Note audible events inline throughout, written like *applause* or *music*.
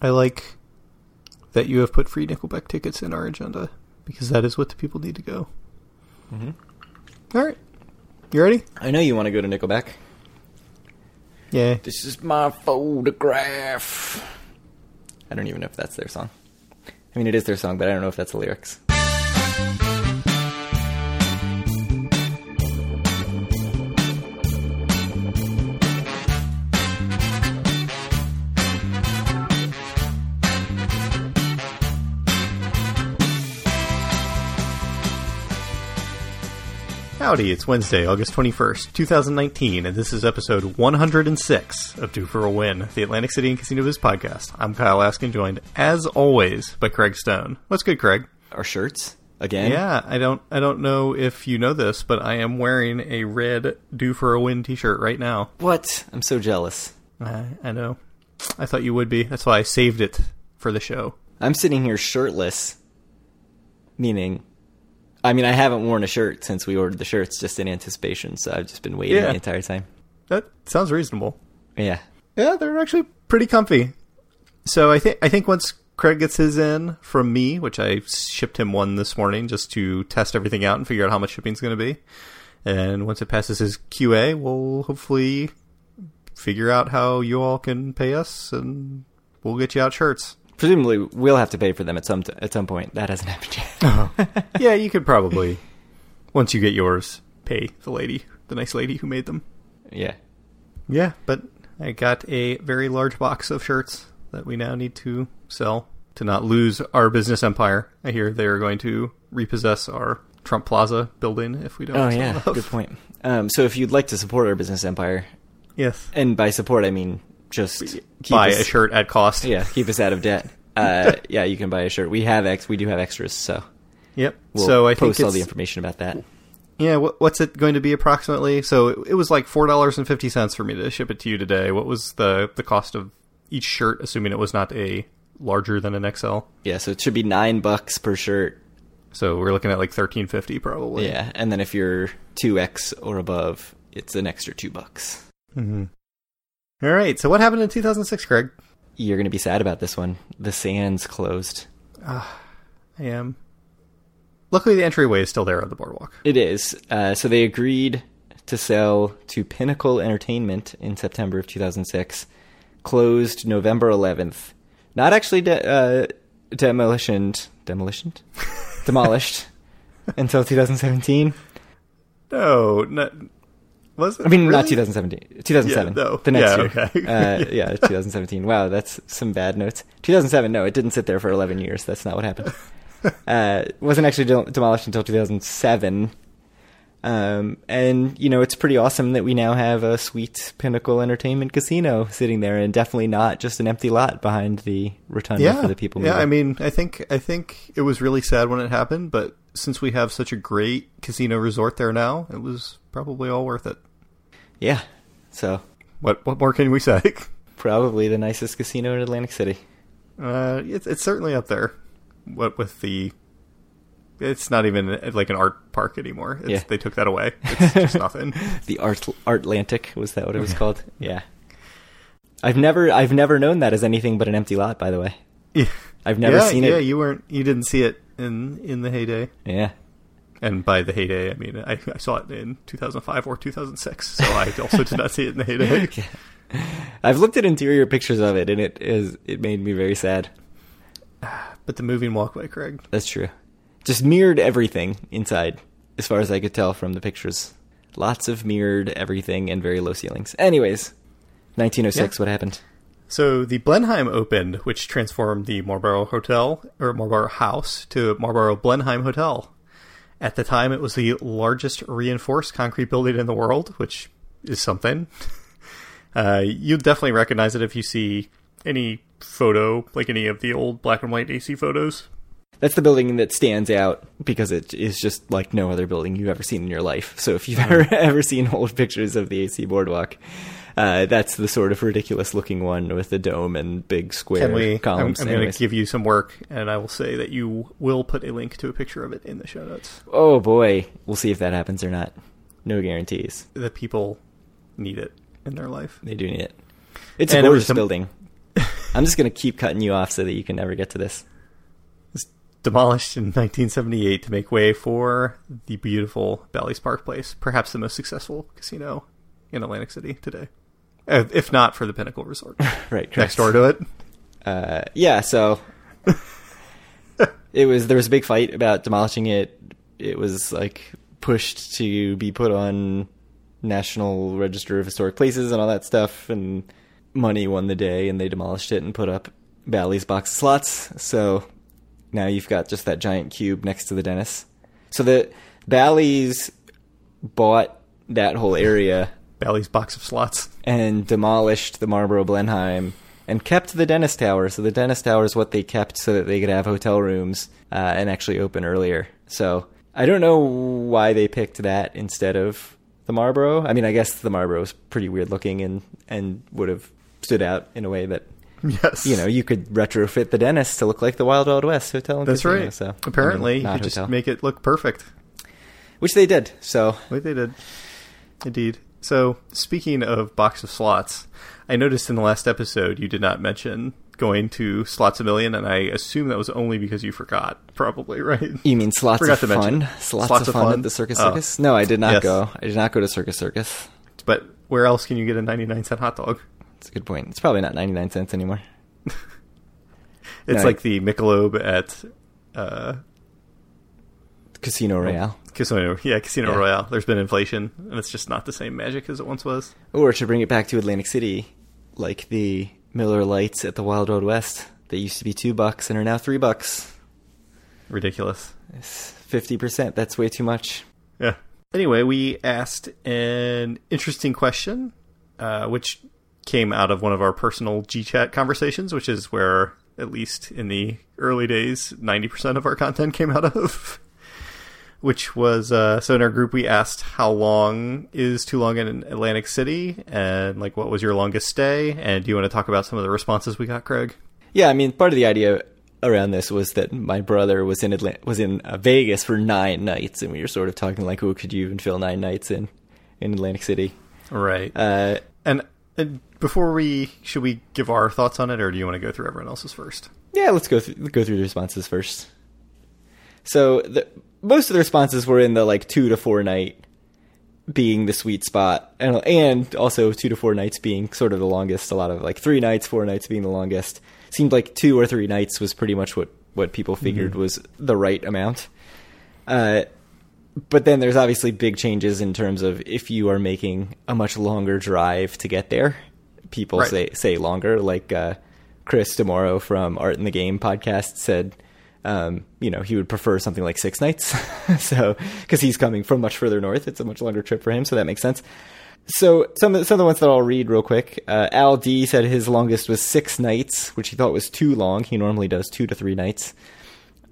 I like that you have put free Nickelback tickets in our agenda because that is what the people need to go. Mm-hmm. All right, you ready? I know you want to go to Nickelback. Yeah. This is my photograph. I don't even know if that's their song. I mean, it is their song, but I don't know if that's the lyrics. Howdy, it's Wednesday, August 21st, 2019, and this is episode 106 of Due for a Win, the Atlantic City and Casino Biz podcast. I'm Kyle Askin, joined, as always, by Craig Stone. What's good, Craig? Our shirts again. Yeah, I don't, I don't know if you know this, but I am wearing a red Due for a Win t-shirt right now. What? I'm so jealous. I, I know. I thought you would be. That's why I saved it for the show. I'm sitting here shirtless, meaning, I mean, I haven't worn a shirt since we ordered the shirts, just in anticipation. So I've just been waiting Yeah. the entire time. That sounds reasonable. Yeah. Yeah, they're actually pretty comfy. So I think I think once Craig gets his in from me, which I shipped him one this morning just to test everything out and figure out how much shipping's going to be, and once it passes his QA, we'll hopefully figure out how you all can pay us, and we'll get you out shirts. Presumably, we'll have to pay for them at some t- at some point. That hasn't happened yet. *laughs* *laughs* yeah, you could probably once you get yours, pay the lady, the nice lady who made them. yeah. Yeah, but I got a very large box of shirts that we now need to sell to not lose our business empire. I hear they are going to repossess our Trump Plaza building if we don't. Oh yeah. enough. Good point. Um, so if you'd like to support our business empire, Yes, and by support I mean just keep buy us, a shirt at cost. Yeah, keep us out of debt. *laughs* Uh, yeah, you can buy a shirt. We have ex. We do have extras, so Yep. we'll so I think post all the information about that. yeah. What, what's it going to be approximately? So it, it was like four dollars and fifty cents for me to ship it to you today. What was the the cost of each shirt, assuming it was not a larger than an XL? Yeah, so it should be nine bucks per shirt. So we're looking at like thirteen fifty probably. Yeah, and then if you're two X or above, it's an extra two bucks. Mm-hmm. All right. So what happened in 2006, Craig? You're gonna be sad about this one. The Sands closed. Ah. I am. Luckily, the entryway is still there on the boardwalk. It is. Uh, so they agreed to sell to Pinnacle Entertainment in September of 2006. Closed November 11th. Not actually de- uh, demolitioned. Demolitioned? *laughs* Demolished until 2017. No, not, was it? I mean, not really? 2017. 2007. Yeah, no. The next Yeah, year. okay. uh, yeah, *laughs* 2017. Wow, that's some bad notes. 2007. No, it didn't sit there for 11 years. That's not what happened. *laughs* uh, it wasn't actually de- demolished until 2007. Um, and you know, it's pretty awesome that we now have a sweet Pinnacle Entertainment Casino sitting there, and definitely not just an empty lot behind the rotunda Yeah, for the people. yeah. I mean, I think I think it was really sad when it happened, but since we have such a great casino resort there now, it was probably all worth it. Yeah. So What what more can we say? *laughs* probably the nicest casino in Atlantic City. Uh, it's it's certainly up there. What with the. It's not even uh, like an art park anymore. It's, Yeah. They took that away. It's just *laughs* nothing. The Art Atlantic was that what it was called? Yeah. I've never I've never known that as anything but an empty lot. By the way, Yeah. I've never yeah, seen it. yeah, you weren't. You didn't see it in in the heyday. Yeah. And by the heyday, I mean I, I saw it in 2005 or 2006. So I also did not see it in the heyday. *laughs* I've looked at interior pictures of it, and it is it made me very sad. *sighs* But the moving walkway, Craig. That's true. Just mirrored everything inside, as far as I could tell from the pictures. Lots of mirrored everything and very low ceilings. Anyways, 1906. Yeah. What happened? So the Blenheim opened, which transformed the Marlborough Hotel or Marlborough House to Marlborough Blenheim Hotel. At the time, it was the largest reinforced concrete building in the world, which is something. *laughs* Uh, you'll definitely recognize it if you see any photo, like any of the old black and white AC photos. That's the building that stands out because it is just like no other building you've ever seen in your life. So if you've ever *laughs* ever seen old pictures of the AC Boardwalk, uh, that's the sort of ridiculous looking one with the dome and big square Can we? I'm, columns. I'm going to give you some work, and I will say that you will put a link to a picture of it in the show notes. Oh boy, we'll see if that happens or not. No guarantees. The people need it in their life. They do need it. It's a And it gorgeous building. *laughs* I'm just gonna keep cutting you off so that you can never get to this. was demolished in 1978 to make way for the beautiful Bally's Park Place, perhaps the most successful casino in Atlantic City today, if not for the Pinnacle Resort *laughs* Right, next door to it. Uh, yeah, so *laughs* it was there was a big fight about demolishing it. It was like pushed to be put on National Register of Historic Places and all that stuff, and money won the day, and they demolished it and put up Bally's box of slots. So now you've got just that giant cube next to the Dennis. So the Bally's bought that whole area Bally's box of slots. and demolished the Marlborough Blenheim and kept the Dennis tower. So the Dennis tower is what they kept so that they could have hotel rooms uh, and actually open earlier. So I don't know why they picked that instead of the Marlborough. I mean, I guess the Marlborough is pretty weird looking and and would have stood out in a way that Yes, you know you could retrofit the Dennis to look like the Wild Wild West hotel. That's casino, right. So apparently, I mean, you could hotel. just make it look perfect. which they did. So Like they did. Indeed. So, speaking of box of slots, I noticed in the last episode you did not mention going to Slots a Million, and I assume that was only because you forgot, probably, *laughs* right? you mean slots Forgot of to mention. fun? Slots, Slots A Fun, at the Circus Oh. Circus? No, I did not Yes. go. I did not go to Circus Circus. But where else can you get a 99 cent hot dog? That's a good point. It's probably not 99 cents anymore. *laughs* It's No. like the Michelob at uh, Casino Royale. Casino, yeah, Casino Yeah. Royale. There's been inflation, and it's just not the same magic as it once was. Or to bring it back to Atlantic City, like the Miller Lights at the Wild Wild West. They used to be two bucks and are now three bucks. Ridiculous. It's 50%. That's way too much. Yeah. Anyway, we asked an interesting question, uh, which came out of one of our personal GChat conversations, which is where, at least in the early days, 90% of our content came out of. *laughs* which was, uh, so in our group, we asked how long is too long in Atlantic City, and like what was your longest stay, and do you want to talk about some of the responses we got, Craig? Yeah, I mean, part of the idea around this was that my brother was in Atla- was in uh, Vegas for nine nights, and we were sort of talking like, "Who could you even fill nine nights in in Atlantic City?" Right. Uh, and, and before we, should we give our thoughts on it, or do you want to go through everyone else's first? Yeah, let's go through go through the responses first. So the, most of the responses were in the like two to four night being the sweet spot, and and also two to four nights being sort of the longest. A lot of like three nights, four nights being the longest. Seemed like two or three nights was pretty much what what people figured was the right amount. Uh, but then there's obviously big changes in terms of if you are making a much longer drive to get there. People Right. say say longer. Like uh, Chris Demoro from Art in the Game podcast said, um, you know, he would prefer something like six nights. *laughs* so because he's coming from much further north, it's a much longer trip for him. So that makes sense. So some of, some of the ones that I'll read real quick. Uh, Al D said his longest was six nights, which he thought was too long. He normally does two to three nights.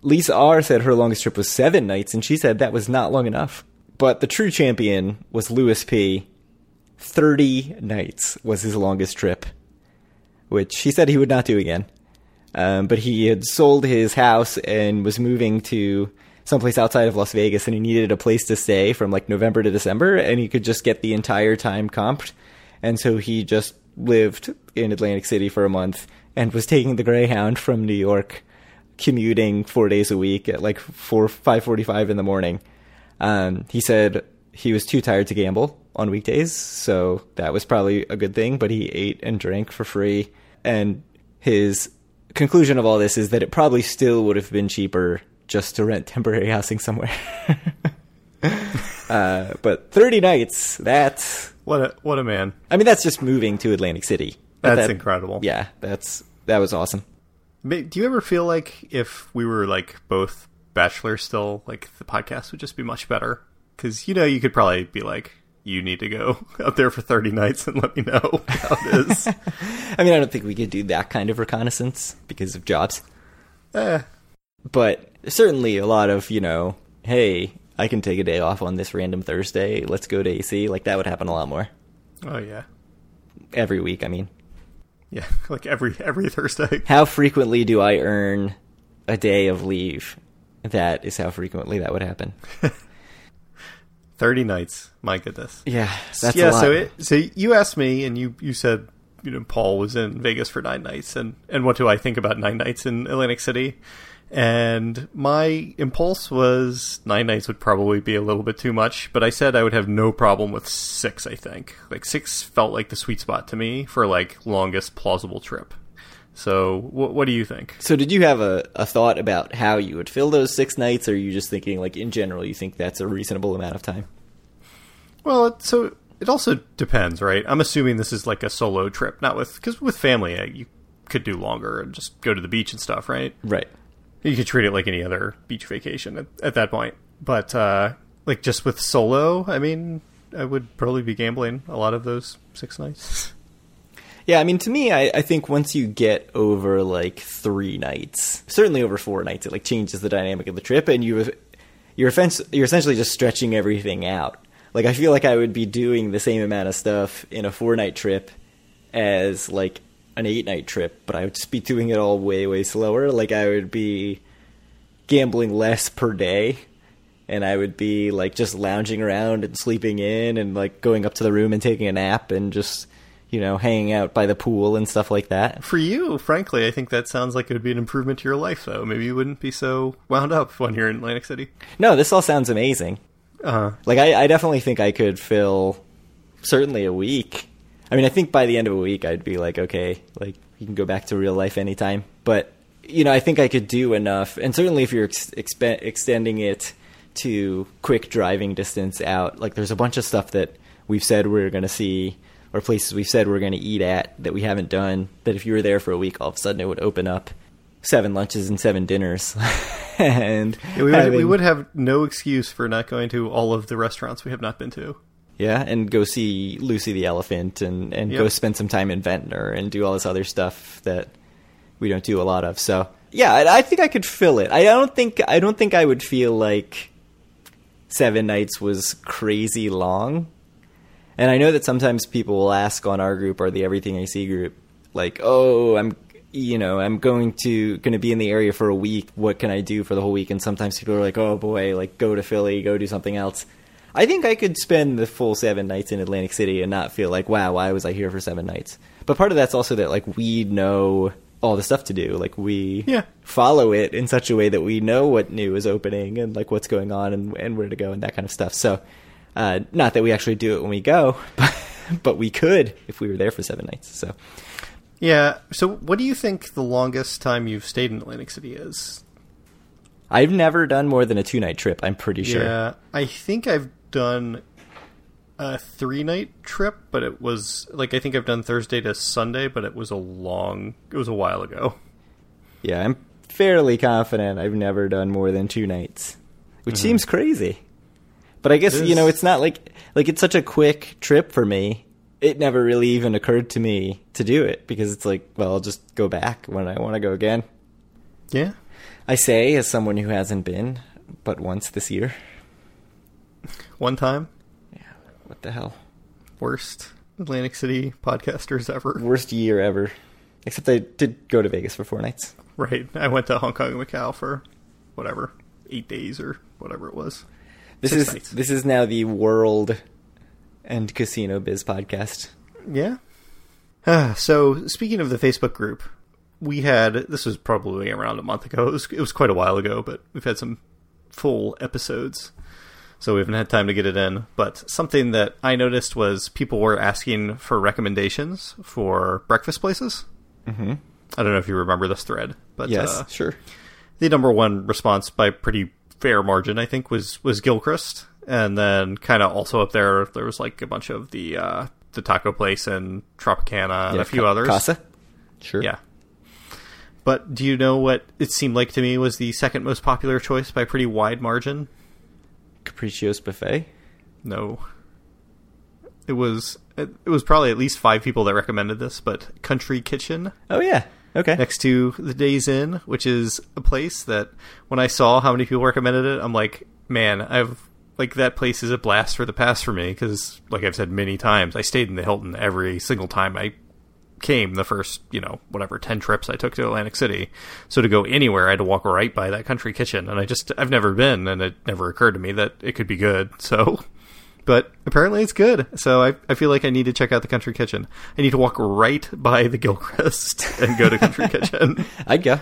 Lisa R said her longest trip was seven nights, and she said that was not long enough. But the true champion was Lewis P. 30 nights was his longest trip, which he said he would not do again. Um, but he had sold his house and was moving to someplace outside of Las Vegas, and he needed a place to stay from like November to December, and he could just get the entire time comped. And so he just lived in Atlantic City for a month and was taking the Greyhound from New York, commuting four days a week at like four five forty five in the morning. Um, he said he was too tired to gamble on weekdays, so that was probably a good thing. But he ate and drank for free, and his conclusion of all this is that it probably still would have been cheaper just to rent temporary housing somewhere. *laughs* uh, but thirty nights, that's What a what a man! I mean that's just moving to Atlantic City. That's that- incredible. Yeah, that's that was awesome. Do you ever feel like if we were like both bachelors still, like the podcast would just be much better? Because you know you could probably be like, you need to go *laughs* out there for thirty nights and let me know *laughs* how it is. *laughs* I mean, I don't think we could do that kind of reconnaissance because of jobs. eh, but certainly a lot of you know hey i can take a day off on this random thursday. Let's go to ac like that would happen a lot more. Oh yeah, every week i mean. Yeah, like every every Thursday. how frequently do i earn a day of leave? That is how frequently that would happen Thirty nights. My goodness. yeah that's yeah. a lot So it, so you asked me, and you you said you know Paul was in Vegas for nine nights, and and what do I think about nine nights in Atlantic City? And my impulse was nine nights would probably be a little bit too much, but I said I would have no problem with six. I think like six felt like the sweet spot to me for like longest plausible trip. So what what do you think? So did you have a, a thought about how you would fill those six nights, or are you just thinking like in general you think that's a reasonable amount of time? Well, it- so it also depends, right? I'm assuming this is like a solo trip, not with because with family you could do longer and just go to the beach and stuff, right? Right. You could treat it like any other beach vacation at, at that point. But uh, like just with solo, I mean, I would probably be gambling a lot of those six nights. *laughs* Yeah, I mean, to me, I, I think once you get over like three nights, certainly over four nights, it like changes the dynamic of the trip, and you you're you're essentially just stretching everything out. Like, I feel like I would be doing the same amount of stuff in a four night trip as like an eight night trip, but I would just be doing it all way way slower. Like, I would be gambling less per day. And I would be like just lounging around and sleeping in and like going up to the room and taking a nap and just you know, hanging out by the pool and stuff like that. For you, frankly, I think that sounds like it would be an improvement to your life, though. Maybe you wouldn't be so wound up when you're in Atlantic City. No, this all sounds amazing. Uh, Like, I, I definitely think I could fill certainly a week. I mean, I think by the end of a week, I'd be like, okay, like, you can go back to real life anytime. But, you know, I think I could do enough. And certainly if you're ex- expe- extending it to quick driving distance out, like, there's a bunch of stuff that we've said we're going to see or places we've said we're going to eat at that we haven't done. That if you were there for a week, all of a sudden it would open up seven lunches and seven dinners. *laughs* and yeah, we, would, we would have no excuse for not going to all of the restaurants we have not been to. yeah, and go see Lucy the elephant and and go spend some time in Ventnor and do all this other stuff that we don't do a lot of. So yeah, I, I think I could fill it. I don't think I don't think I would feel like seven nights was crazy long. And I know that sometimes people will ask on our group or the Everything I See group, like, "Oh, I'm, you know, I'm going to going to be in the area for a week. What can I do for the whole week?" And sometimes people are like, "Oh boy, like go to Philly, go do something else." I think I could spend the full seven nights in Atlantic City and not feel like, "Wow, why was I here for seven nights?" But part of that's also that like we know all the stuff to do. Like we Yeah. follow it in such a way that we know what new is opening and like what's going on and, and where to go and that kind of stuff. So, uh, not that we actually do it when we go, *laughs* but, but we could if we were there for seven nights. So, Yeah. So, what do you think the longest time you've stayed in Atlantic City is? I've never done more than a two night trip. I'm pretty sure. Yeah, I think I've done a three night trip, but it was like I think I've done Thursday to Sunday, but it was a long. It was a while ago. Yeah, I'm fairly confident I've never done more than two nights, which seems crazy. But I guess. You know it's not like like it's such a quick trip for me. It never really even occurred to me to do it because it's like, well, I'll just go back when I want to go again. Yeah. I say as someone who hasn't been but once this year. One time, Yeah. What the hell? worst Atlantic City podcasters ever. Worst year ever. Except I did go to Vegas for four nights. Right. I went to Hong Kong and Macau for whatever eight days or whatever it was. This Six is nights. this is now the World and Casino Biz podcast. Yeah. Ah, so speaking of the Facebook group, we had this was probably around a month ago. It was it was quite a while ago, but we've had some full episodes, so we haven't had time to get it in. But something that I noticed was people were asking for recommendations for breakfast places. Mm-hmm. I don't know if you remember this thread, but Yes, uh, sure. the number one response by pretty fair margin, I think, was was Gilchrist, and then kind of also up there there was like a bunch of the uh, the taco place and Tropicana and Yeah, a few Ca- others. Casa? Sure. Yeah. But do you know what it seemed like to me was the second most popular choice by a pretty wide margin? Capriccios Buffet? No. It was it, it was probably at least five people that recommended this, but Country Kitchen Oh, yeah. Okay. next to the Days Inn, which is a place that when I saw how many people recommended it, I'm like, man, I've like that place is a blast for the past for me because, like I've said many times, I stayed in the Hilton every single time I came. The first, you know, whatever ten trips I took to Atlantic City, so to go anywhere, I had to walk right by that Country Kitchen, and I just I've never been, and it never occurred to me that it could be good. So but apparently it's good. So I, I feel like I need to check out the Country Kitchen. I need to walk right by the Gilchrist *laughs* and go to Country *laughs* Kitchen. I'd go.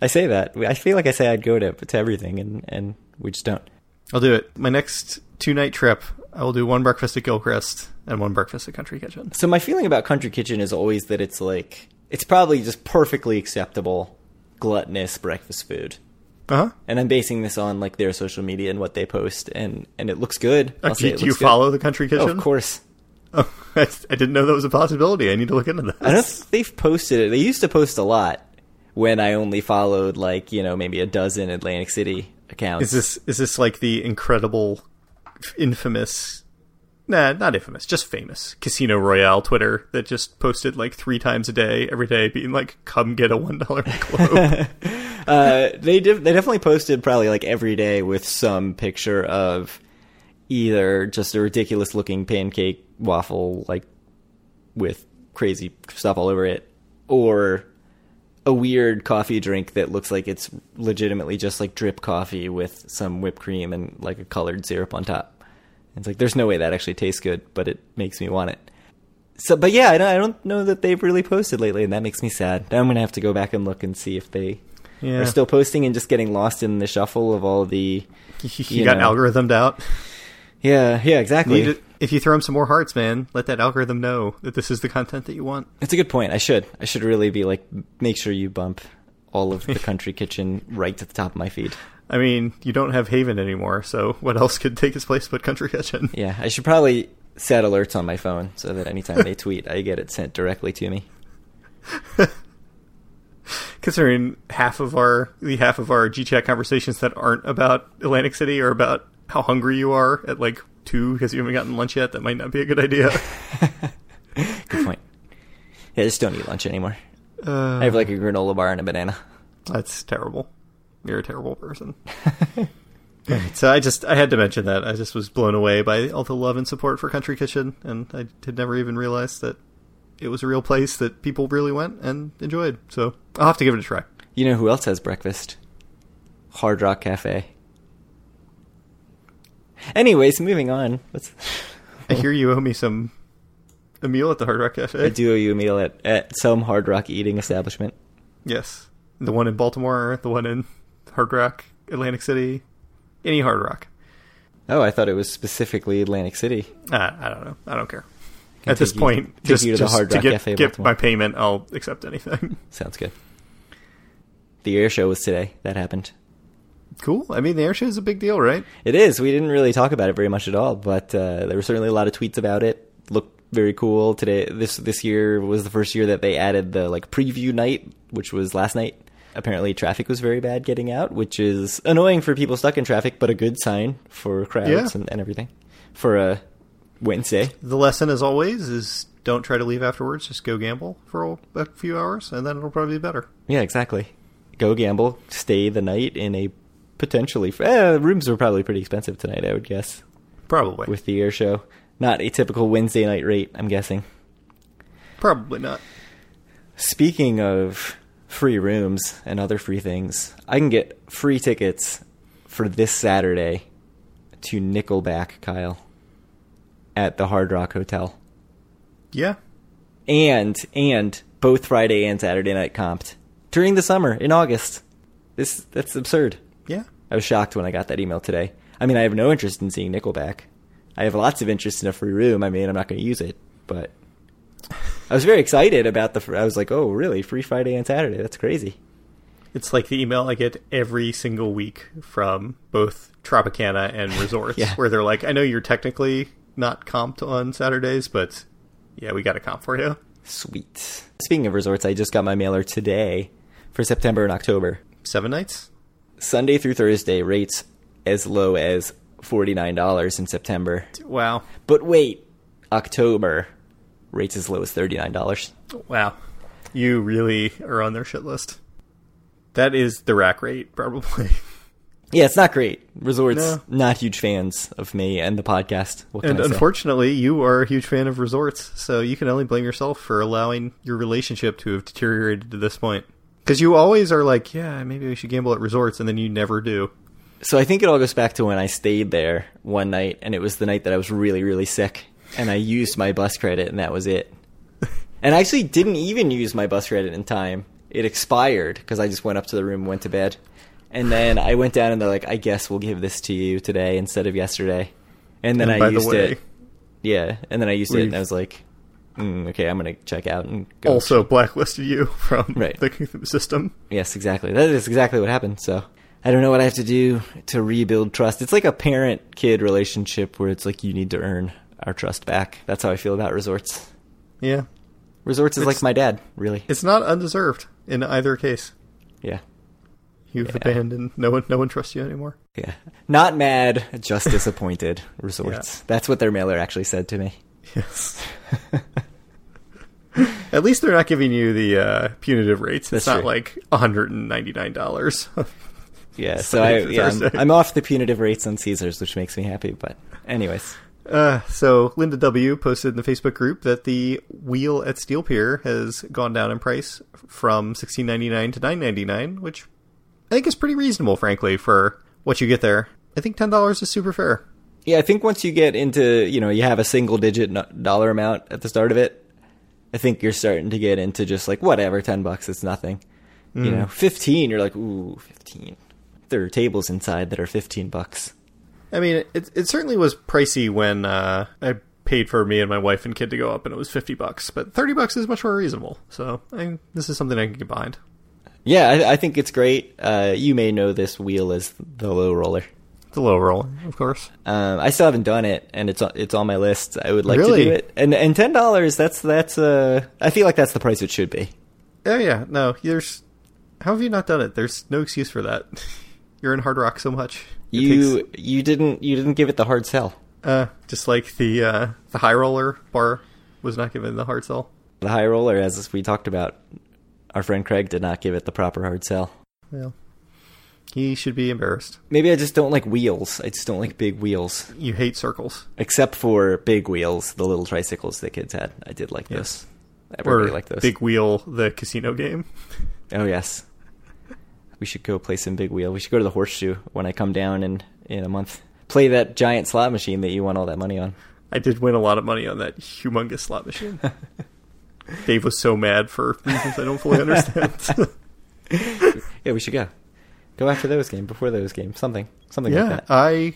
I say that. I feel like I say I'd go to to everything, and and we just don't. I'll do it. My next two night trip, I will do one breakfast at Gilchrist and one breakfast at Country Kitchen. So my feeling about Country Kitchen is always that it's like it's probably just perfectly acceptable gluttonous breakfast food. Uh huh. And I'm basing this on like their social media and what they post, and and it looks good. Say do it do you looks good. follow the Country Kitchen? Oh, of course. *laughs* Oh, I, I didn't know that was a possibility. I need to look into that. I don't think they've posted it. They used to post a lot when I only followed like you know maybe a dozen Atlantic City accounts. Is this is this like the incredible, infamous? Nah, not infamous, just famous Casino Royale Twitter that just posted like three times a day, every day, being like, "Come get a one dollar *laughs* globe." *laughs* uh, they def- they definitely posted probably like every day with some picture of either just a ridiculous looking pancake waffle like with crazy stuff all over it, or a weird coffee drink that looks like it's legitimately just like drip coffee with some whipped cream and like a colored syrup on top. It's like there's no way that actually tastes good, but it makes me want it. So, but yeah, I don't, I don't know that they've really posted lately, and that makes me sad. Now I'm gonna have to go back and look and see if they yeah, are still posting and just getting lost in the shuffle of all the. *laughs* you, you got know. algorithmed out. Yeah, yeah, exactly. To- if you throw them some more hearts, man, let that algorithm know that this is the content that you want. It's a good point. I should. I should really be like, make sure you bump all of the *laughs* country kitchen right to the top of my feed. I mean, you don't have Haven anymore, so what else could take its place but Country Kitchen? *laughs* Yeah, I should probably set alerts on my phone so that anytime they *laughs* tweet, I get it sent directly to me. *laughs* Considering half of our the half of our GChat conversations that aren't about Atlantic City or about how hungry you are at like two because you haven't gotten lunch yet, that might not be a good idea. Good point. Yeah, I just don't eat lunch anymore. Uh, I have like a granola bar and a banana. That's terrible. You're a terrible person. *laughs* So I just I had to mention that I just was blown away by all the love and support for Country Kitchen, and I had never even realized that it was a real place that people really went and enjoyed. So I'll have to give it a try. You know who else has breakfast? Hard Rock Cafe. Anyways, moving on. Let's. *laughs* I hear you owe me some a meal at the Hard Rock Cafe. I do owe you a meal at, at some Hard Rock eating establishment. Yes, the one in Baltimore, the one in Hard Rock, Atlantic City, any Hard Rock. Oh, I thought it was specifically Atlantic City. Uh, I don't know. I don't care. At this you- point, just, you to the just Hard to Rock get, get my payment, I'll accept anything. *laughs* Sounds good. The air show was today. That happened. cool. I mean, the air show is a big deal, right? It is. We didn't really talk about it very much at all, but uh, there were certainly a lot of tweets about it. Looked very cool today. This this year was the first year that they added the like preview night, which was last night. Apparently, traffic was very bad getting out, which is annoying for people stuck in traffic, but a good sign for crowds Yeah. and, and everything for a Wednesday. The lesson, as always, is don't try to leave afterwards. Just go gamble for a, few hours, and then it'll probably be better. Yeah, exactly. Go gamble, stay the night in a potentially. Eh, rooms were probably pretty expensive tonight, I would guess, Probably. with the air show. Not a typical Wednesday night rate, I'm guessing. Probably not. Speaking of free rooms and other free things, I can get free tickets for this Saturday to Nickelback, Kyle, at the Hard Rock Hotel. Yeah. And and both Friday and Saturday night comped during the summer in August. This that's absurd. Yeah. I was shocked when I got that email today. I mean, I have no interest in seeing Nickelback. I have lots of interest in a free room. I mean, I'm not going to use it, but I was very excited about the. I was like, "Oh, really? Free Friday and Saturday? That's crazy." It's like the email I get every single week from both Tropicana and *laughs* resorts, Yeah. where they're like, "I know you're technically not comped on Saturdays, but yeah, we got a comp for you." Sweet. Speaking of resorts, I just got my mailer today for September and October. Seven nights. Sunday through Thursday rates as low as forty nine dollars in September. Wow. But wait, October rates as low as thirty nine dollars. Wow. You really are on their shit list. That is the rack rate, probably. *laughs* Yeah, it's not great. Resorts No. not huge fans of me and the podcast. What And unfortunately, you are a huge fan of resorts, so you can only blame yourself for allowing your relationship to have deteriorated to this point. Because you always are like, yeah, maybe we should gamble at resorts, and then you never do. So I think it all goes back to when I stayed there one night, and it was the night that I was really, really sick, and I used my bus credit, and that was it. And I actually didn't even use my bus credit in time. It expired because I just went up to the room and went to bed. And then I went down, and they're like, "I guess we'll give this to you today instead of yesterday." And then And I the used way- it. Yeah, and then I used it, and I was like, mm, "Okay, I'm gonna check out and go." Also blacklisted you from *laughs* Right. the *laughs* system. Yes, exactly. That is exactly what happened. So I don't know what I have to do to rebuild trust. It's like a parent kid relationship where it's like you need to earn our trust back. That's how I feel about resorts. Yeah. Resorts is It's- like my dad, really. It's not undeserved in either case. Yeah. You've Yeah. abandoned no one no one trusts you anymore. Yeah. Not mad, just *laughs* disappointed resorts. That's what their mailer actually said to me. Yes. *laughs* At least they're not giving you the uh, punitive rates. That's it's not true. like $199. Yeah, *laughs* so I, yeah, I'm, I'm off the punitive rates on Caesars, which makes me happy. But, anyways, Uh, so Linda W posted in the Facebook group that the wheel at Steel Pier has gone down in price from sixteen ninety nine to nine ninety nine, which I think is pretty reasonable, frankly, for what you get there. I think ten dollars is super fair. Yeah, I think once you get into, you know, you have a single digit dollar amount at the start of it, I think you're starting to get into just like, whatever, 10 bucks, it's nothing. You know, 15, you're like, ooh, 15. There are tables inside that are 15 bucks. I mean, it it certainly was pricey when uh, I paid for me and my wife and kid to go up, and it was fifty bucks. But thirty bucks is much more reasonable. So I, this is something I can get behind. Yeah, I, I think it's great. Uh, you may know this wheel as the low roller. The low roller, of course. Um, I still haven't done it, and it's on- it's on my list. I would like Really? to do it, and and ten dollars. That's that's uh, I feel like that's the price it should be. Oh yeah, no, there's. How have you not done it? There's no excuse for that. *laughs* You're in Hard Rock so much. It You takes- you didn't you didn't give it the hard sell. uh, just like the uh, the high roller bar was not given the hard sell. The high roller, as we talked about, our friend Craig did not give it the proper hard sell. Well, he should be embarrassed. Maybe I just don't like wheels. I just don't like big wheels. You hate circles. Except for big wheels, the little tricycles that kids had. I did like Yes. those. Everybody or liked those. Big Wheel, the casino game. *laughs* Oh yes. We should go play some big wheel. We should go to the horseshoe when I come down in in a month. Play that giant slot machine that you won all that money on. I did win a lot of money on that humongous slot machine. *laughs* Dave was so mad for reasons I don't fully understand. *laughs* Yeah, we should go. Go after those games, before those games, something, something yeah, like that. I,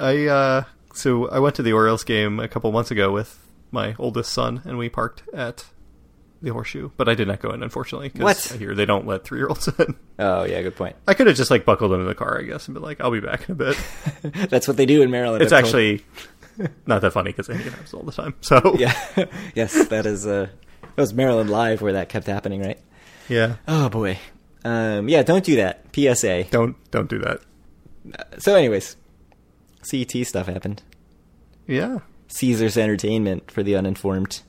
I, uh, so I went to the Orioles game a couple months ago with my oldest son, and we parked at the Horseshoe, but I did not go in, unfortunately. What? I hear they don't let three year olds *laughs* in. Oh yeah, good point. I could have just like buckled into the car, I guess, and been like, "I'll be back in a bit." *laughs* That's what they do in Maryland. it's I'm told. actually not that funny because I hang out all the time. So *laughs* yeah, yes, that is. Uh, that was Maryland Live where that kept happening, right? yeah, Oh boy. Um, yeah, don't do that. PSA. don't don't do that. So, anyways, CET stuff happened. Yeah, Caesars Entertainment for the uninformed.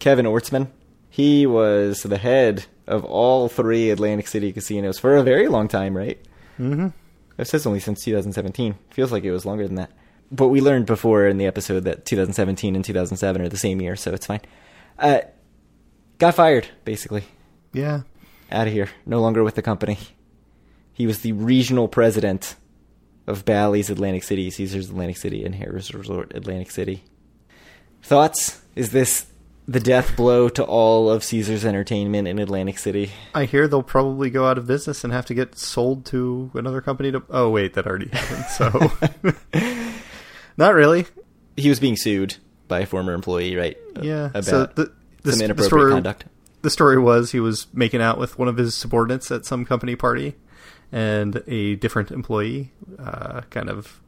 Kevin Ortzman. He was the head of all three Atlantic City casinos for a very long time, right? mm-hmm. It says only since 2017. Feels like it was longer than that. But we learned before in the episode that 2017 and 2007 are the same year, so it's fine. Uh, got fired, basically. yeah. Out of here. No longer with the company. He was the regional president of Bally's Atlantic City, Caesars Atlantic City, and Harrah's Resort Atlantic City. Thoughts? Is this the death blow to all of Caesars Entertainment in Atlantic City? I hear they'll probably go out of business and have to get sold to another company to. Oh wait, that already happened. So, *laughs* not really. He was being sued by a former employee, right? Yeah. About so the, the, some the inappropriate story, conduct. The story was he was making out with one of his subordinates at some company party, and a different employee uh, kind of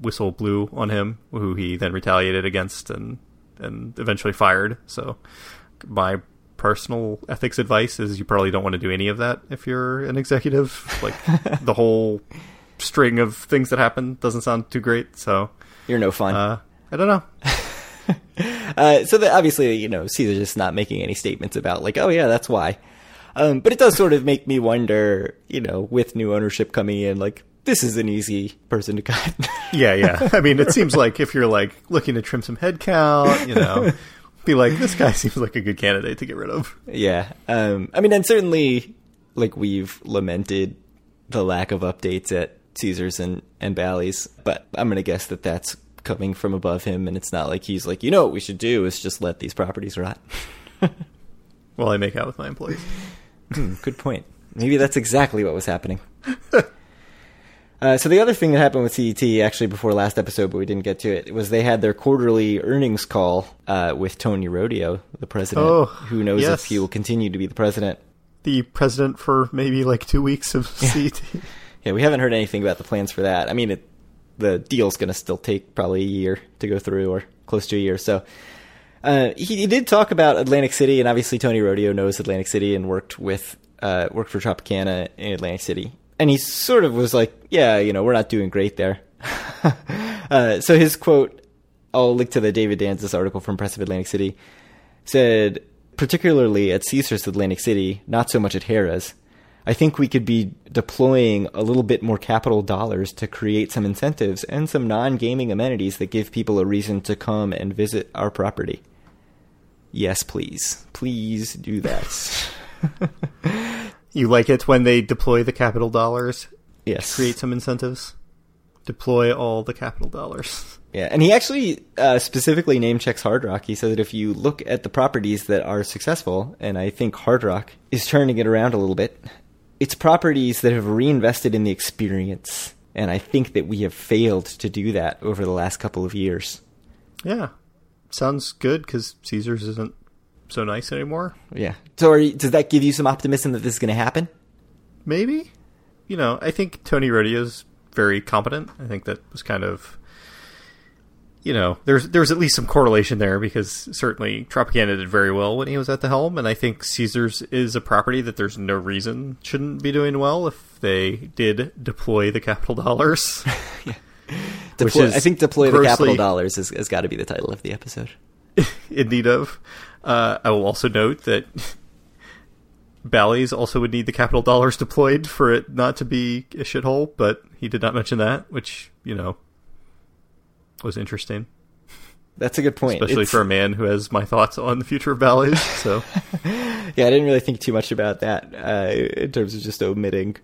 whistle blew on him, who he then retaliated against and and eventually fired. So, my personal ethics advice is you probably don't want to do any of that if you're an executive. Like *laughs* the whole string of things that happen doesn't sound too great. So, You're no fun. uh, I don't know. *laughs* Uh, so that obviously, you know, Caesar's just not making any statements about like, oh yeah, that's why. Um, but it does sort of make me wonder, you know, with new ownership coming in, like this is an easy person to cut. *laughs* Yeah, yeah. I mean, it seems like if you're like looking to trim some headcount, you know, *laughs* be like, this guy seems like a good candidate to get rid of. yeah. Um, I mean, and certainly, like we've lamented the lack of updates at Caesars and and Bally's, but I'm gonna guess that that's coming from above him, and it's not like he's like, you know, what we should do is just let these properties rot. *laughs* While I make out with my employees. Hmm, good point. Maybe that's exactly what was happening. Uh, so the other thing that happened with CET actually before last episode, but we didn't get to it, was they had their quarterly earnings call uh, with Tony Rodio, the president, Oh, who knows yes. if he will continue to be the president. The president for maybe like two weeks of CET. *laughs* Yeah, we haven't heard anything about the plans for that. I mean, it, the deal's going to still take probably a year to go through, or close to a year. So uh, he, he did talk about Atlantic City, and obviously Tony Rodio knows Atlantic City and worked with uh, worked for Tropicana in Atlantic City. And he sort of was like, "Yeah, you know, we're not doing great there." *laughs* uh, so his quote, I'll link to the David Danzis article from Press of Atlantic City, said, particularly at Caesars Atlantic City, not so much at Harrah's. I think we could be deploying a little bit more capital dollars to create some incentives and some non gaming amenities that give people a reason to come and visit our property. Yes, please. Please do that. *laughs* *laughs* You like it when they deploy the capital dollars, yes. create some incentives, deploy all the capital dollars. Yeah, and he actually uh, specifically name checks Hard Rock. He said that if you look at the properties that are successful, and I think Hard Rock is turning it around a little bit, it's properties that have reinvested in the experience. And I think that we have failed to do that over the last couple of years. Yeah, sounds good because Caesars isn't so nice anymore. Yeah. So, are you, does that give you some optimism that this is going to happen? Maybe, you know, I think Tony Rodio's very competent. I think that was kind of, you know, there's there's at least some correlation there because certainly Tropicana did very well when he was at the helm, and I think Caesars is a property that there's no reason shouldn't be doing well if they did deploy the capital dollars. *laughs* Deploy, I think deploy the capital dollars has, has got to be the title of the episode. *laughs* in need of. Uh, I will also note that *laughs* Bally's also would need the capital dollars deployed for it not to be a shithole, but he did not mention that, which, you know, was interesting. That's a good point. Especially It's- for a man who has my thoughts on the future of Bally's. So, *laughs* Yeah, I didn't really think too much about that uh, in terms of just omitting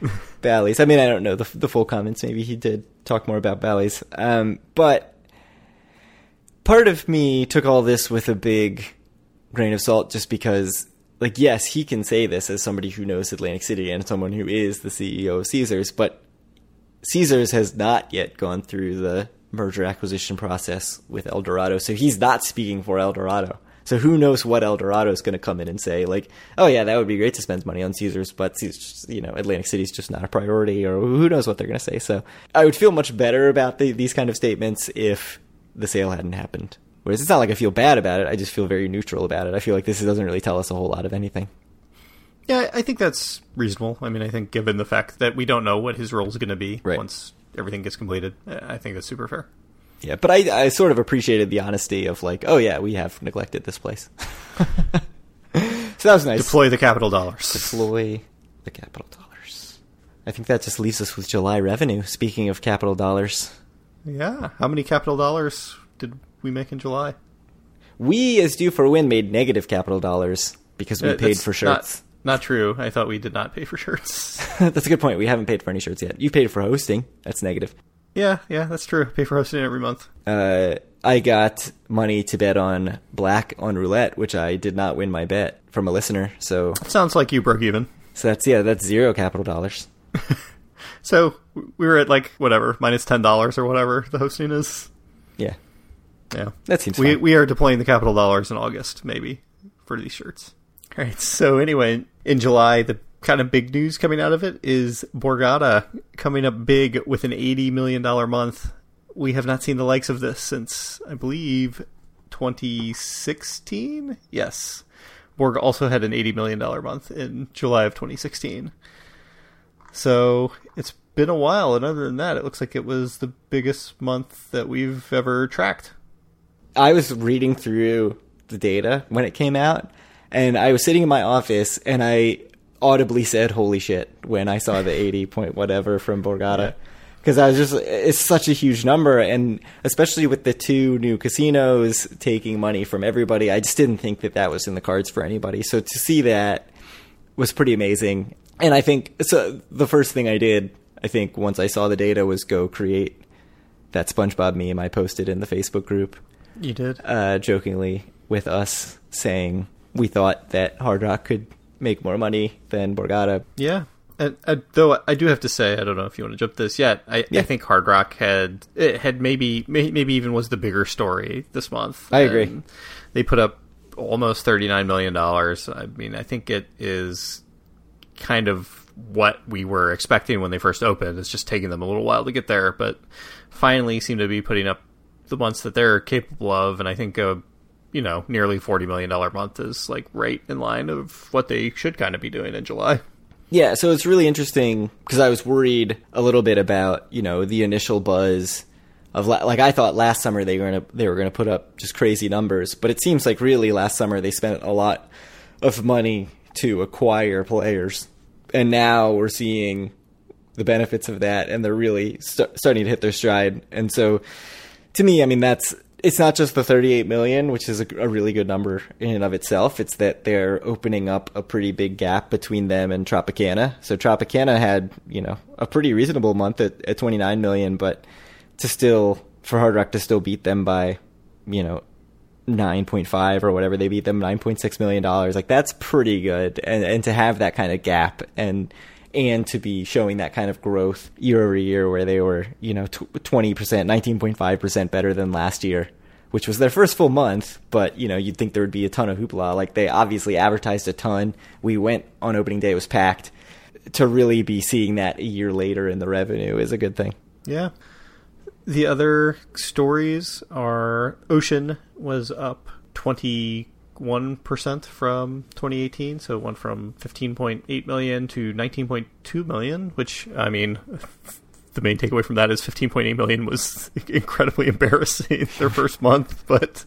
*laughs* Bally's. I mean, I don't know the, the full comments. Maybe he did talk more about Bally's. Um, but part of me took all this with a big grain of salt just because, like, yes, he can say this as somebody who knows Atlantic City and someone who is the CEO of Caesars, but Caesars has not yet gone through the merger acquisition process with Eldorado, so he's not speaking for Eldorado. So who knows what Eldorado is going to come in and say, like, oh yeah, that would be great to spend money on Caesars, but Caesars, you know, Atlantic City's just not a priority, or who knows what they're going to say. So I would feel much better about the, these kind of statements if the sale hadn't happened. Whereas it's not like I feel bad about it; I just feel very neutral about it. I feel like this doesn't really tell us a whole lot of anything. yeah, I think that's reasonable. I mean, I think given the fact that we don't know what his role is going to be Right. once everything gets completed, eh, I think that's super fair. Yeah, but I, I sort of appreciated the honesty of like, oh yeah, we have neglected this place. *laughs* so that was nice. Deploy the capital dollars. Deploy the capital dollars. I think that just leaves us with July revenue. Speaking of capital dollars, Yeah. How many capital dollars did we make in July? we as Due for Win made negative capital dollars because we Uh, paid for shirts. Not, not true. I thought we did not pay for shirts. *laughs* That's a good point. We haven't paid for any shirts yet. You paid for hosting. That's negative. yeah, yeah, that's true. Pay for hosting every month. Uh, I got money to bet on black on roulette, which I did not win my bet from a listener. So, Sounds like you broke even. so that's yeah, that's zero capital dollars. *laughs* So we were at like whatever minus ten dollars or whatever the hosting is. Yeah, Yeah, that seems we fine. we are deploying the capital dollars in August maybe for these shirts. All right. So anyway, in July, the kind of big news coming out of it is Borgata coming up big with an eighty million dollar month. We have not seen the likes of this since I believe 2016. Yes, Borg also had an eighty million dollar month in July of 2016. So it's been a while, and other than that, it looks like it was the biggest month that we've ever tracked. I was reading through the data when it came out, and I was sitting in my office, and I audibly said, "Holy shit!" when I saw the eighty point whatever from Borgata, because I was just—it's such a huge number, and especially with the two new casinos taking money from everybody, I just didn't think that that was in the cards for anybody. So to see that was pretty amazing. And I think so. The first thing I did I think once I saw the data was go create that SpongeBob meme I posted in the Facebook group. You did? Uh, jokingly with us saying we thought that Hard Rock could make more money than Borgata. Yeah. And, uh, though I do have to say, I don't know if you want to jump this yet. I, Yeah. I think Hard Rock had it had maybe may, maybe even was the bigger story this month. I agree. And They put up almost thirty nine million dollars. I mean, I think it is kind of what we were expecting when they first opened. It's just taking them a little while to get there, but finally seem to be putting up the months that they're capable of. And I think a you know nearly forty million dollar month is like right in line of what they should kind of be doing in July. Yeah, so it's really interesting because I was worried a little bit about you know the initial buzz of la- like I thought last summer they were gonna they were gonna put up just crazy numbers, but it seems like really last summer they spent a lot of money to acquire players, and now we're seeing the benefits of that, and they're really st- starting to hit their stride. And so, to me, I mean that's it's not just the 38 million, which is a, a really good number in and of itself. It's that they're opening up a pretty big gap between them and Tropicana. So Tropicana had, you know, a pretty reasonable month at, at 29 million, but to still for Hard Rock to still beat them by, you know, 9.5 or whatever they beat them 9.6 million dollars like that's pretty good and and to have that kind of gap and and to be showing that kind of growth year over year where they were you know tw- 20% 19.5% better than last year which was their first full month but you know you'd think there would be a ton of hoopla. Like they obviously advertised a ton. We went on opening day it was packed. To really be seeing that a year later in the revenue is a good thing. Yeah. The other stories are Ocean was up 21% from 2018, so it went from 15.8 million to 19.2 million, which I mean the main takeaway from that is 15.8 million was *laughs* incredibly embarrassing their first month, but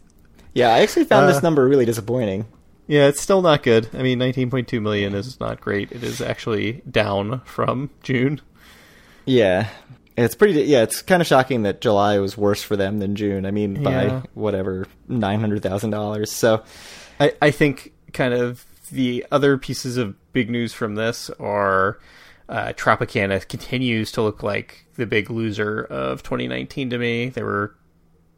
yeah i actually found Uh, this number really disappointing yeah, it's still not good. I mean, 19.2 million is not great. It is actually down from June. Yeah. It's pretty. Yeah, it's kind of shocking that July was worse for them than June. I mean, by Yeah. whatever nine hundred thousand dollars. So, I, I think kind of the other pieces of big news from this are uh, Tropicana continues to look like the big loser of 2019 to me. They were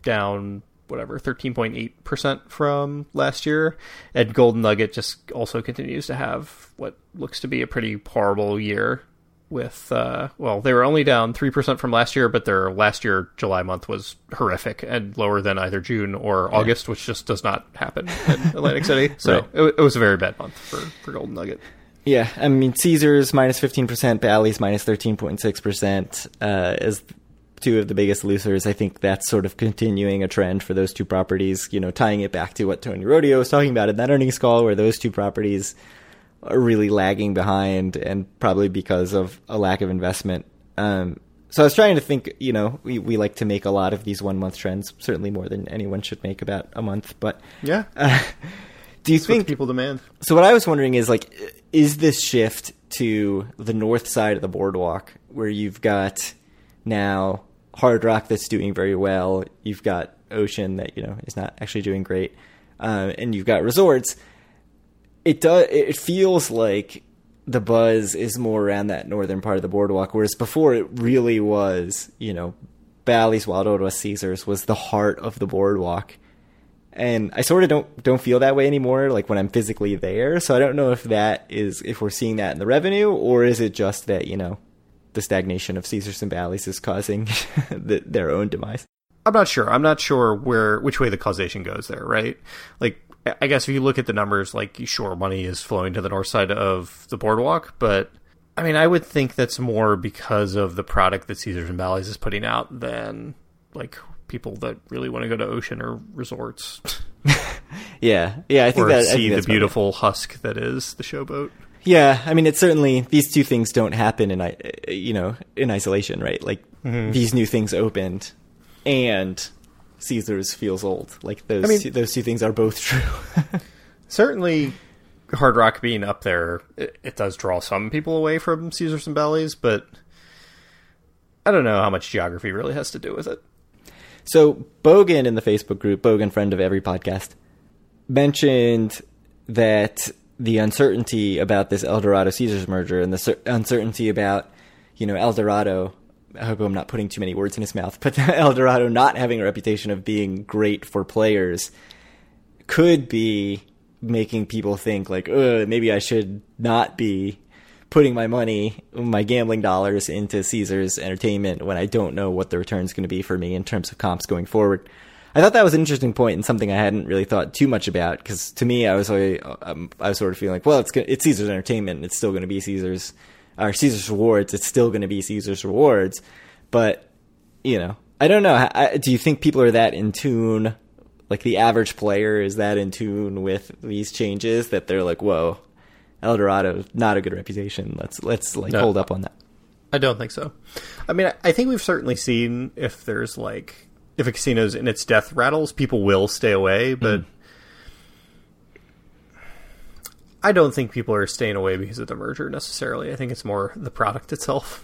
down whatever 13.8% from last year and Golden Nugget just also continues to have what looks to be a pretty horrible year with uh well they were only down 3% from last year but their last year July month was horrific and lower than either June or August which just does not happen in *laughs* Atlantic City so Right. it, it was a very bad month for for Golden Nugget yeah, I mean, Caesars minus fifteen percent, Bally's minus thirteen point six percent, uh, as two of the biggest losers. I think that's sort of continuing a trend for those two properties. You know, tying it back to what Tony Rodio was talking about in that earnings call, where those two properties really lagging behind, and probably because of a lack of investment. Um, so I was trying to think. You know, we we like to make a lot of these one month trends, certainly more than anyone should make about a month. But yeah *laughs* uh, do you that's think people demand so what I was wondering is like, is this shift to the north side of the boardwalk where you've got now Hard Rock that's doing very well, you've got Ocean that you know is not actually doing great, uh, and you've got resorts. It does. It feels like the buzz is more around that northern part of the boardwalk, whereas before it really was, you know, Bally's, Wild Old West Caesars was the heart of the boardwalk and I sort of don't don't feel that way anymore. Like when I'm physically there, so I don't know if that is if we're seeing that in the revenue, or is it just that you know the stagnation of Caesars and Bally's is causing *laughs* the, their own demise. I'm not sure. I'm not sure where which way the causation goes there, right? Like I guess if you look at the numbers, like sure money is flowing to the north side of the boardwalk, but I mean I would think that's more because of the product that Caesars and Bally's is putting out than like people that really want to go to ocean or resorts *laughs* Yeah, yeah, I think or that I see think the beautiful husk that is the showboat. Yeah, I mean, it's certainly these two things don't happen in i- you know in isolation, right? Like Mm-hmm. these new things opened, and Caesars feels old. Like those I mean- two, those two things are both true. *laughs* Certainly, Hard Rock being up there, it, it does draw some people away from Caesars and Bally's, but I don't know how much geography really has to do with it. So Bogan in the Facebook group, Bogan, friend of every podcast, mentioned that the uncertainty about this Eldorado Caesars merger and the cer- uncertainty about, you know, Eldorado. I hope I'm not putting too many words in his mouth, *laughs* but Eldorado not having a reputation of being great for players could be making people think like, maybe I should not be putting my money, my gambling dollars into Caesars Entertainment when I don't know what the return is going to be for me in terms of comps going forward. I thought that was an interesting point and something I hadn't really thought too much about because to me, I was um, I was sort of feeling like, well, it's it's Caesars Entertainment, it's still going to be Caesars, or Caesars Rewards, it's still going to be Caesars Rewards, but you know, I don't know. I, do you think people are that in tune? Like the average player is that in tune with these changes that they're like, whoa, Eldorado not a good reputation. Let's let's like no, hold up on that. I don't think so. I mean, I think we've certainly seen if there's like if a casino's in its death rattles, people will stay away, but. Mm. I don't think people are staying away because of the merger necessarily. I think it's more the product itself.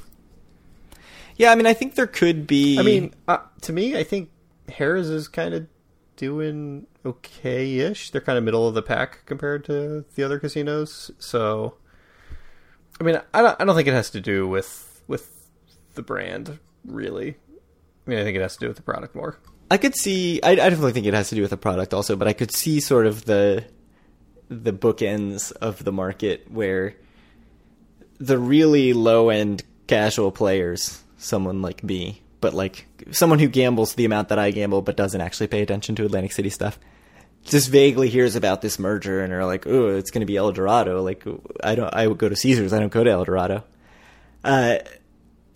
Yeah, I mean, I think there could be. I mean, uh, to me, I think Harrah's is kind of doing okay-ish. They're kind of middle of the pack compared to the other casinos. So, I mean, I don't, I don't think it has to do with with the brand really. I mean, I think it has to do with the product more. I could see. I, I definitely think it has to do with the product also, but I could see sort of the the bookends of the market where the really low end casual players, someone like me, but like someone who gambles the amount that I gamble but doesn't actually pay attention to Atlantic City stuff, just vaguely hears about this merger and are like, "Oh, it's going to be Eldorado." Like, I don't. I would go to Caesars. I don't go to Eldorado. Uh,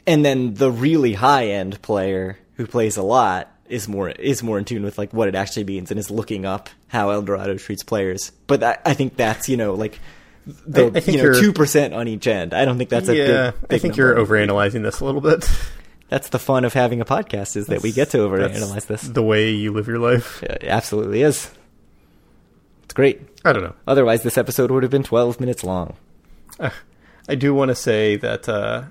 and then the really high end player who plays a lot is more is more in tune with like what it actually means and is looking up how Eldorado treats players. But I, I think that's you know like the I, I you know two percent on each end. I don't think that's a yeah. Big, big I think you're overanalyzing this a little bit. *laughs* That's the fun of having a podcast is that's, that we get to overanalyze this. The way you live your life. It absolutely is. It's great. I don't know. Otherwise, this episode would have been 12 minutes long. Uh, I do want to say that uh,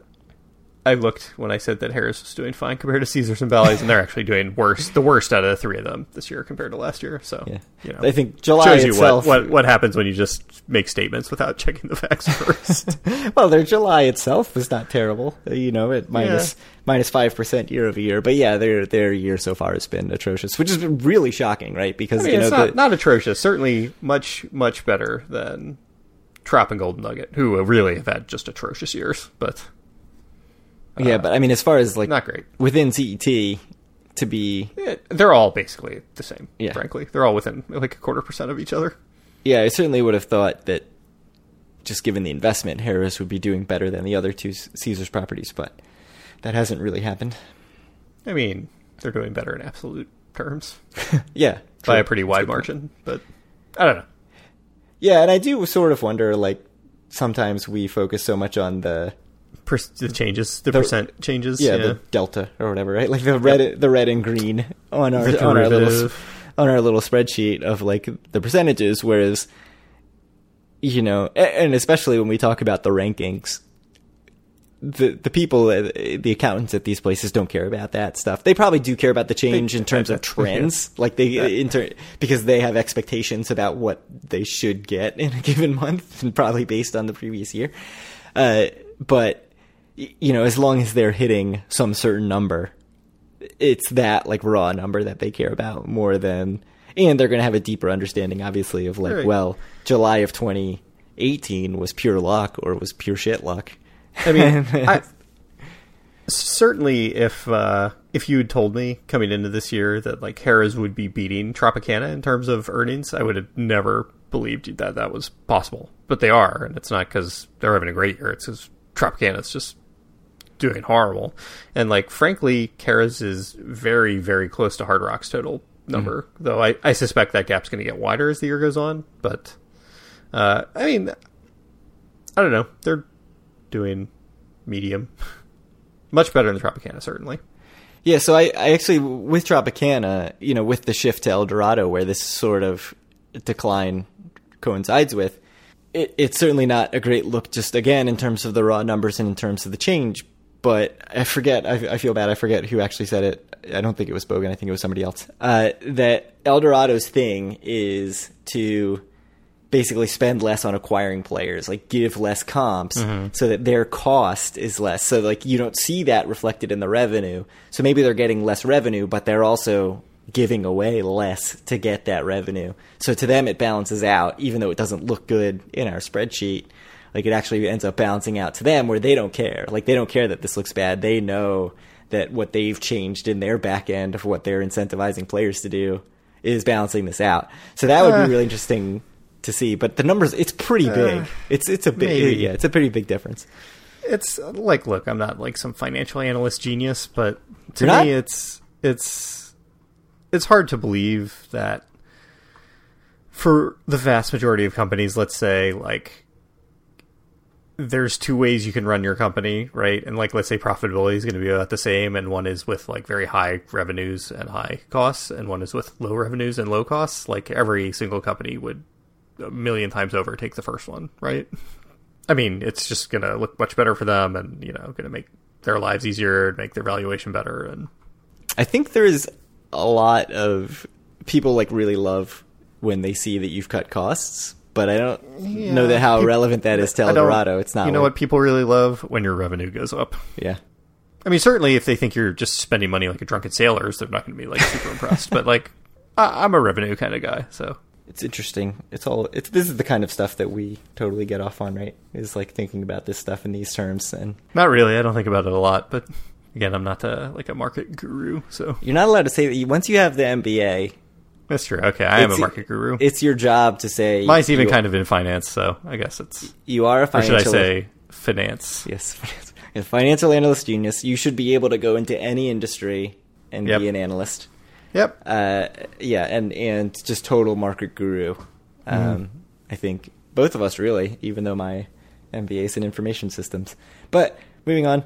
I looked when I said that Harrah's was doing fine compared to Caesars and Bally's, and they're actually doing worse, the worst out of the three of them this year compared to last year. So, yeah. you know, I think July shows you itself, what, what, what happens when you just make statements without *laughs* checking the facts first. *laughs* well, their July itself was not terrible, uh, you know, at minus minus five percent year over year. But yeah, their their year so far has been atrocious, which has been really shocking, right? Because I mean, you know, it's not, the, not atrocious, certainly much much better than Trop and Golden Nugget, who really have had just atrocious years, but. Yeah, uh, but I mean, as far as like not great within CET to be, yeah, they're all basically the same. Yeah, frankly, they're all within like a quarter percent of each other. Yeah, I certainly would have thought that just given the investment, Harrah's would be doing better than the other two Caesars properties, but that hasn't really happened. I mean, they're doing better in absolute terms. *laughs* yeah, by true. a pretty wide margin, but I don't know. Yeah, and I do sort of wonder, like sometimes we focus so much on the per- the changes, the, the, percent changes. Yeah, yeah, the delta or whatever, right? Like the red, yep. the red and green on our on our little on our little spreadsheet of like the percentages. Whereas, you know, and especially when we talk about the rankings, the the people, uh, the accountants at these places don't care about that stuff. They probably do care about the change in terms of trends, like they inter, because they have expectations about what they should get in a given *laughs* month, and probably based on the previous year. Uh, but you know, as long as they're hitting some certain number, it's that like raw number that they care about more than, and they're going to have a deeper understanding, obviously, of like, right. well, July of 2018 was pure luck or it was pure shit luck. I mean, *laughs* I, certainly if uh, if you had told me coming into this year that like Harrah's would be beating Tropicana in terms of earnings, I would have never believed that that was possible. But they are, and it's not because they're having a great year. It's because Tropicana's just doing horrible. And like frankly, Harrah's is very, very close to Hard Rock's total number. Mm-hmm. Though I, I suspect that gap's gonna get wider as the year goes on. But uh, I mean I don't know. They're doing medium. *laughs* Much better than Tropicana, certainly. Yeah, so I, I actually with Tropicana, you know, with the shift to Eldorado where this sort of decline coincides with, it, it's certainly not a great look just again in terms of the raw numbers and in terms of the change but I forget. I, I, feel bad. I forget who actually said it. I don't think it was Bogan. I think it was somebody else. Uh, that Eldorado's thing is to basically spend less on acquiring players, like give less comps so that their cost is less. So like you don't see that reflected in the revenue. So maybe they're getting less revenue, but they're also giving away less to get that revenue. So to them it balances out even though it doesn't look good in our spreadsheet. Like it actually ends up balancing out to them where they don't care. Like they don't care that this looks bad. They know that what they've changed in their back end of what they're incentivizing players to do is balancing this out. So that would Uh. be really interesting to see. But the numbers, it's pretty big. It's it's a big maybe. yeah, it's a pretty big difference. it's like look i'm not like some financial analyst genius but to You're not? me it's it's it's hard to believe that for the vast majority of companies let's say like there's two ways you can run your company right? And like let's say profitability is going to be about the same and one is with like very high revenues and high costs and one is with low revenues and low costs. Like every single company would a million times over take the first one right? I mean, it's just going to look much better for them and, you know, going to make their lives easier and make their valuation better. And I think there's a lot of people like really love when they see that you've cut costs, but I don't know that how peop- relevant that is to I don't- Eldorado. It's not. You know like- what people really love? When your revenue goes up. Yeah. I mean, certainly if they think you're just spending money like a drunken sailors, they're not going to be like super impressed. But like, I- I'm a revenue kind of guy. So It's interesting. It's all. It's this is the kind of stuff that we totally get off on, right? Is like thinking about this stuff in these terms, and not really. I don't think about it a lot. But again, I'm not uh like a market guru. So you're not allowed to say that. You, once you have the MBA, that's true. Okay. I am a market guru. it's your job to say. Mine's even kind of in finance. So I guess it's, You are a or should I say finance? Yes, *laughs* finance- a financial analyst genius. You should be able to go into any industry and Yep. be an analyst. Yep. Uh, yeah, and and just total market guru. Um, Mm-hmm. I think both of us really, even though my MBA is in information systems. But moving on.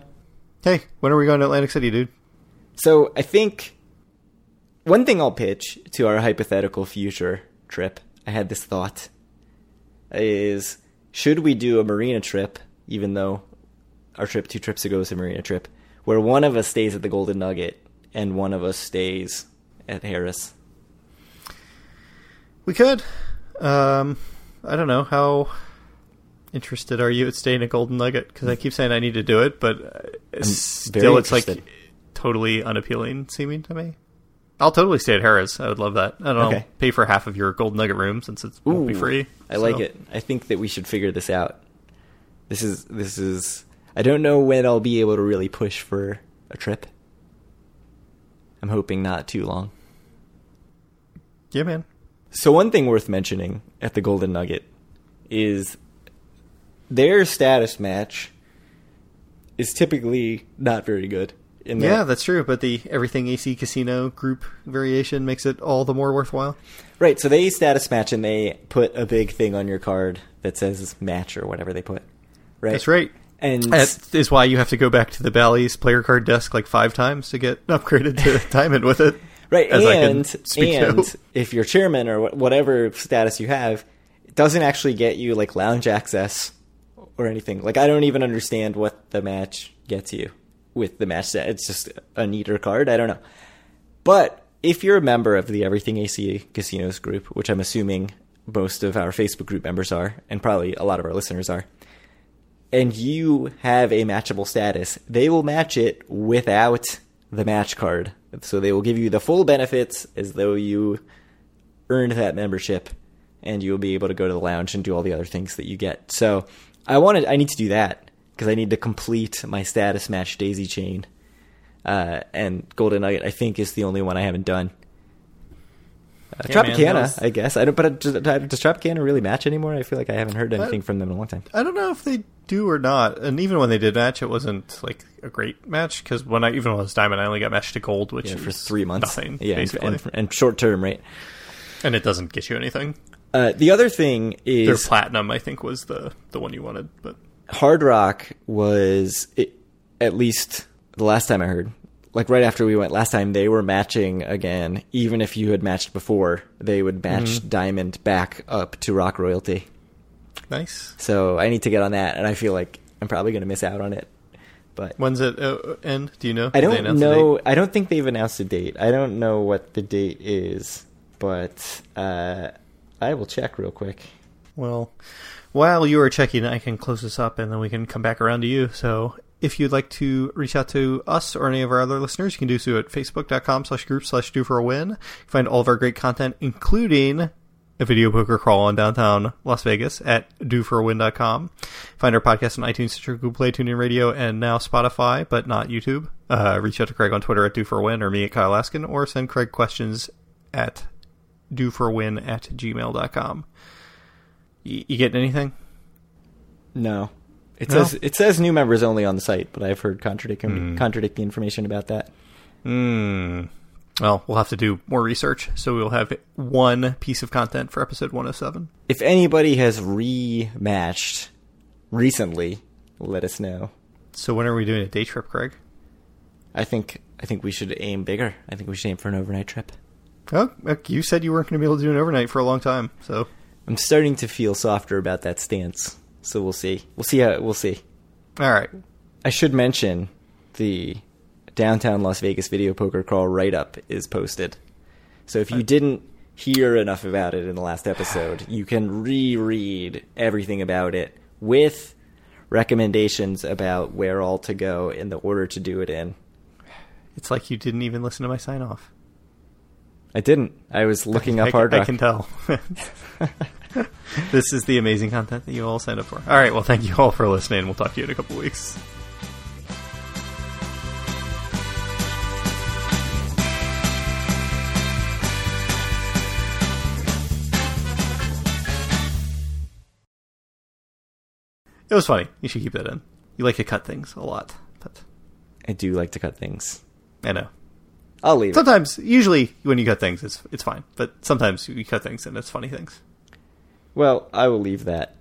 Hey, when are we going to Atlantic City, dude? So I think one thing I'll pitch to our hypothetical future trip. I had this thought is should we do a marina trip, even though our trip two trips ago was a marina trip, where one of us stays at the Golden Nugget and one of us stays at Harrah's. We could. Um, I don't know how interested are you at staying at Golden Nugget because I keep saying I need to do it, but uh, very still it's like totally unappealing seeming to me. I'll totally stay at Harrah's. I would love that. I don't know. Pay for half of your Golden Nugget room since it won't be free. I like it. I think that we should figure this out. This is this is. I don't know when I'll be able to really push for a trip. I'm hoping not too long. Yeah, man. So one thing worth mentioning at the Golden Nugget is their status match is typically not very good. In Yeah, that's true. But the Everything AC Casino group variation makes it all the more worthwhile. right. So they status match and they put a big thing on your card that says match or whatever they put. Right. That's right. And That is why you have to go back to the Bally's player card desk like five times to get *laughs* upgraded to *laughs* Diamond with it. Right, as I can and speak and if you're chairman or whatever status you have, it doesn't actually get you like lounge access or anything. Like I don't even understand what the match gets you with the match set. It's just a neater card. I don't know. But if you're a member of the Everything AC Casinos group, which I'm assuming most of our Facebook group members are, and probably a lot of our listeners are, and you have a matchable status, they will match it without the match card. So they will give you the full benefits as though you earned that membership and you'll be able to go to the lounge and do all the other things that you get. So I wanted I need to do that because I need to complete my status match daisy chain. Uh, and Golden Nugget I think is the only one I haven't done. Uh, Yeah, Tropicana, that was- I guess. I don't. But does, does Tropicana really match anymore? I feel like I haven't heard anything from them in a long time. I don't know if they do or not. And even when they did match, it wasn't like a great match because when I even when I was diamond, I only got matched to gold, which Yeah, is for three months. nothing, yeah, and, basically, and, and short term, right? and it doesn't get you anything. Uh, the other thing is Their is platinum, I think, was the the one you wanted, but Hard Rock was it, at least the last time I heard, like right after we went last time, they were matching again. Even if you had matched before, they would match Mm-hmm. Diamond back up to Rock Royalty. nice. So I need to get on that, and I feel like I'm probably going to miss out on it. But When's it uh, end? Do you know? I don't know. I don't think they've announced a date. I don't know what the date is, but uh, I will check real quick. Well, while you are checking, I can close this up and then we can come back around to you. So if you'd like to reach out to us or any of our other listeners, you can do so at facebook.com slash group slash due for a win. Find all of our great content, including a video poker crawl on downtown Las Vegas at dueforawin.com. Find our podcast on iTunes, Stitcher, Google Play, TuneIn Radio, and now Spotify, but not YouTube. Uh, reach out to Craig on Twitter at dueforawin or me at Kyle Askin, or send Craig questions at dueforawin at gmail.com. You getting anything? No. It No? says it says new members only on the site, but I've heard contradicting Hmm. contradicting information about that. Hmm. Well, we'll have to do more research, so we'll have one piece of content for episode 107. If anybody has rematched recently, let us know. So when are we doing a day trip, Craig? I think I think we should aim bigger. I think we should aim for an overnight trip. Oh, you said you weren't going to be able to do an overnight for a long time, so I'm starting to feel softer about that stance. So we'll see. We'll see how we'll see. all right. I should mention the downtown Las Vegas video poker crawl write up is posted. So if you uh, didn't hear enough about it in the last episode, you can reread everything about it with recommendations about where all to go in the order to do it in. It's like you didn't even listen to my sign off. I didn't. I was looking up I, Hard I Rock. can tell. *laughs* *laughs* *laughs* this is the amazing content that you all signed up for. All right, well, thank you all for listening. We'll talk to you in a couple weeks. It was funny. You should keep that in. You like to cut things a lot, but I do like to cut things. I know. I'll leave it. Sometimes, usually, when you cut things, it's it's fine. But sometimes you cut things and it's funny things. Well, I will leave that.